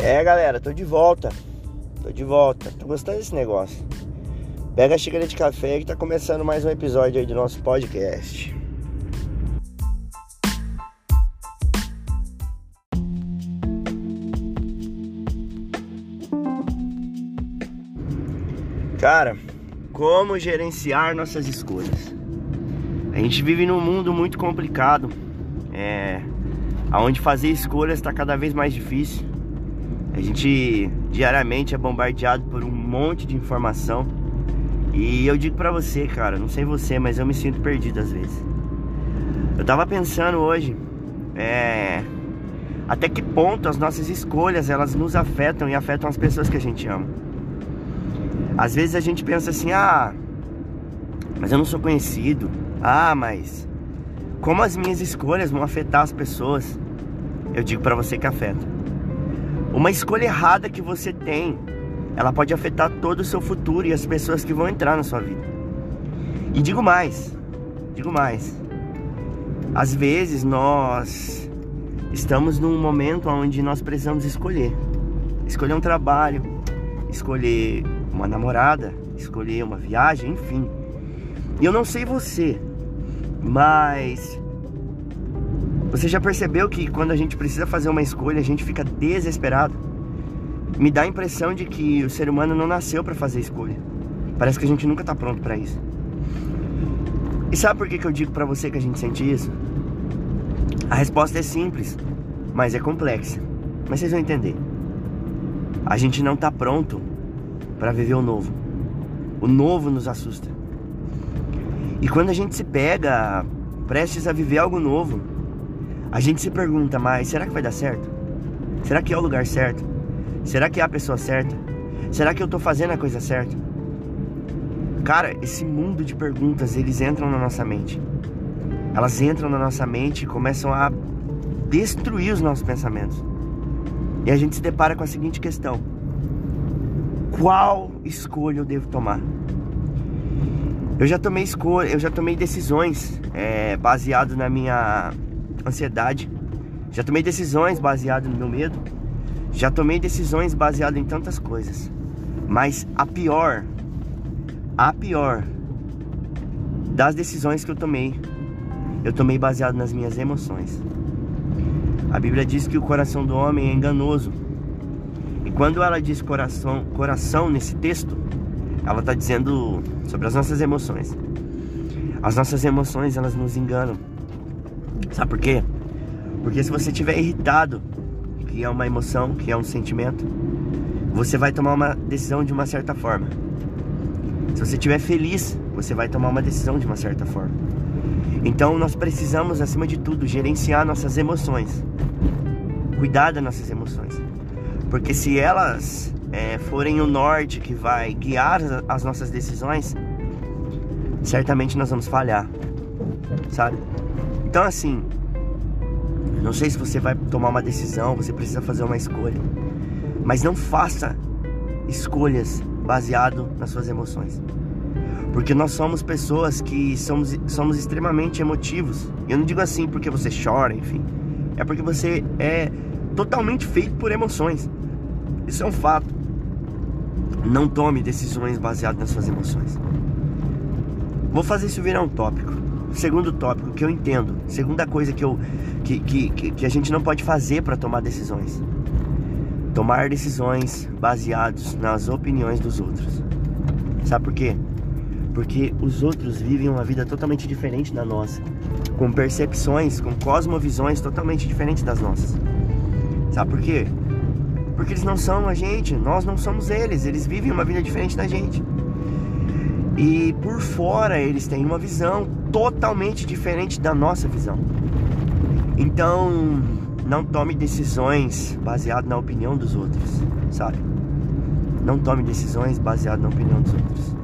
É, galera, tô de volta. Tô de volta. Tô gostando desse negócio. Pega a xícara de café que tá começando mais um episódio aí do nosso podcast. Cara, como gerenciar nossas escolhas? A gente vive num mundo muito complicado, é, onde fazer escolhas está cada vez mais difícil. A gente diariamente é bombardeado por um monte de informação. E eu digo pra você, cara, não sei você, mas eu me sinto perdido às vezes. Eu tava pensando hoje, é, até que ponto as nossas escolhas elas nos afetam e afetam as pessoas que a gente ama. Às vezes a gente pensa assim, ah, mas eu não sou conhecido. Ah, mas como as minhas escolhas vão afetar as pessoas? Eu digo para você que afeta. Uma escolha errada que você tem, ela pode afetar todo o seu futuro e as pessoas que vão entrar na sua vida. E digo mais, digo mais. Às vezes nós estamos num momento onde nós precisamos escolher. Escolher um trabalho, escolher uma namorada, escolher uma viagem, enfim. E eu não sei você, mas você já percebeu que quando a gente precisa fazer uma escolha, a gente fica desesperado? Me dá a impressão de que o ser humano não nasceu para fazer escolha. Parece que a gente nunca tá pronto para isso. E sabe por que, que eu digo para você que a gente sente isso? A resposta é simples, mas é complexa. Mas vocês vão entender. A gente não tá pronto para viver o novo. O novo nos assusta. E quando a gente se pega prestes a viver algo novo, a gente se pergunta, mas será que vai dar certo? Será que é o lugar certo? Será que é a pessoa certa? Será que eu tô fazendo a coisa certa? Cara, esse mundo de perguntas, eles entram na nossa mente. Elas entram na nossa mente e começam a destruir os nossos pensamentos. E a gente se depara com a seguinte questão: qual escolha eu devo tomar? Eu já tomei escolha, eu já tomei decisões é, na minha ansiedade. Já tomei decisões baseado no meu medo. Já tomei decisões baseado em tantas coisas. Mas a pior, a pior das decisões que eu tomei, eu tomei baseado nas minhas emoções. A Bíblia diz que o coração do homem é enganoso. E quando ela diz coração, coração nesse texto, ela está dizendo sobre as nossas emoções. As nossas emoções, elas nos enganam. Sabe por quê? Porque se você estiver irritado, que é uma emoção, que é um sentimento, você vai tomar uma decisão de uma certa forma. Se você estiver feliz, você vai tomar uma decisão de uma certa forma. Então nós precisamos, acima de tudo, gerenciar nossas emoções. Cuidar das nossas emoções. Porque se elas é, forem o norte que vai guiar as nossas decisões, certamente nós vamos falhar, sabe? Então, assim, não sei se você vai tomar uma decisão, você precisa fazer uma escolha, mas não faça escolhas baseado nas suas emoções. Porque nós somos pessoas que somos, somos extremamente emotivos. Eu não digo assim porque você chora, enfim. É porque você é totalmente feito por emoções. Isso é um fato. Não tome decisões baseadas nas suas emoções. Vou fazer isso virar um tópico. Segundo tópico que eu entendo, segunda coisa que eu que, que, que a gente não pode fazer para tomar decisões. Tomar decisões baseados nas opiniões dos outros. Sabe por quê? Porque os outros vivem uma vida totalmente diferente da nossa, com percepções, com cosmovisões totalmente diferentes das nossas. Sabe por quê? Porque eles não são a gente, nós não somos eles, eles vivem uma vida diferente da gente. E por fora eles têm uma visão totalmente diferente da nossa visão. Então, não tome decisões baseadas na opinião dos outros, sabe? Não tome decisões baseadas na opinião dos outros.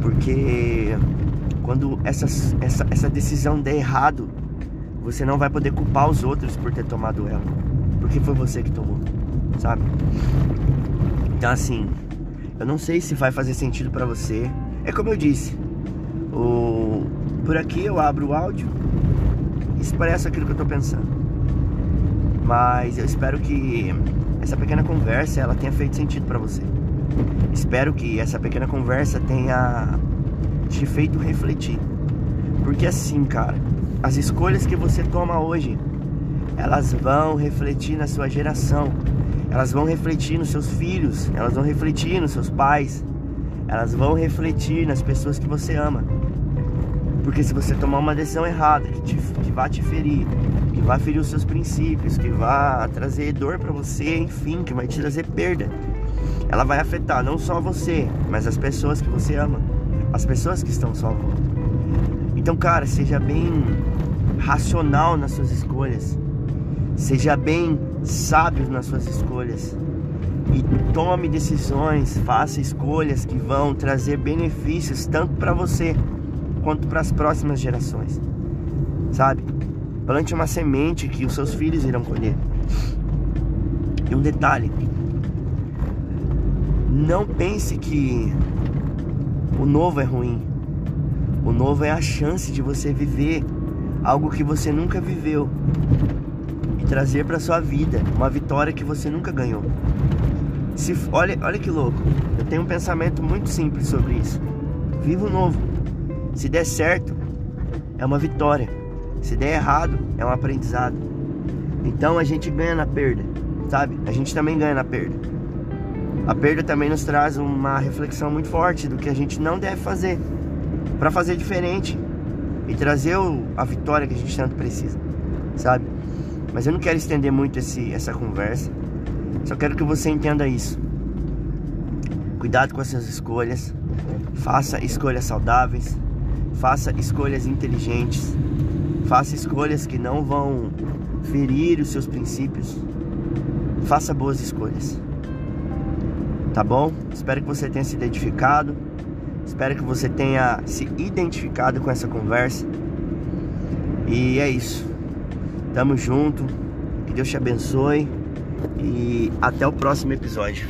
Porque quando essa, essa, essa decisão der errado, você não vai poder culpar os outros por ter tomado ela. Porque foi você que tomou, sabe? Então assim, eu não sei se vai fazer sentido para você. É como eu disse. O... Por aqui eu abro o áudio expresso aquilo que eu tô pensando. Mas eu espero que essa pequena conversa ela tenha feito sentido para você. Espero que essa pequena conversa tenha te feito refletir. Porque assim, cara, as escolhas que você toma hoje, elas vão refletir na sua geração. Elas vão refletir nos seus filhos, elas vão refletir nos seus pais, elas vão refletir nas pessoas que você ama. Porque se você tomar uma decisão errada, que, te, que vai te ferir, que vai ferir os seus princípios, que vai trazer dor para você, enfim, que vai te trazer perda, ela vai afetar não só você, mas as pessoas que você ama, as pessoas que estão à volta. Então, cara, seja bem racional nas suas escolhas. Seja bem sábio nas suas escolhas. E tome decisões, faça escolhas que vão trazer benefícios tanto para você quanto para as próximas gerações. Sabe? Plante uma semente que os seus filhos irão colher. E um detalhe: não pense que o novo é ruim. O novo é a chance de você viver algo que você nunca viveu trazer para sua vida uma vitória que você nunca ganhou. Se, olha, olha que louco. Eu tenho um pensamento muito simples sobre isso. Viva o novo. Se der certo, é uma vitória. Se der errado, é um aprendizado. Então a gente ganha na perda, sabe? A gente também ganha na perda. A perda também nos traz uma reflexão muito forte do que a gente não deve fazer para fazer diferente e trazer o, a vitória que a gente tanto precisa, sabe? Mas eu não quero estender muito esse, essa conversa. Só quero que você entenda isso. Cuidado com as suas escolhas. Faça escolhas saudáveis. Faça escolhas inteligentes. Faça escolhas que não vão ferir os seus princípios. Faça boas escolhas. Tá bom? Espero que você tenha se identificado. Espero que você tenha se identificado com essa conversa. E é isso. Tamo junto. Que Deus te abençoe. E até o próximo episódio.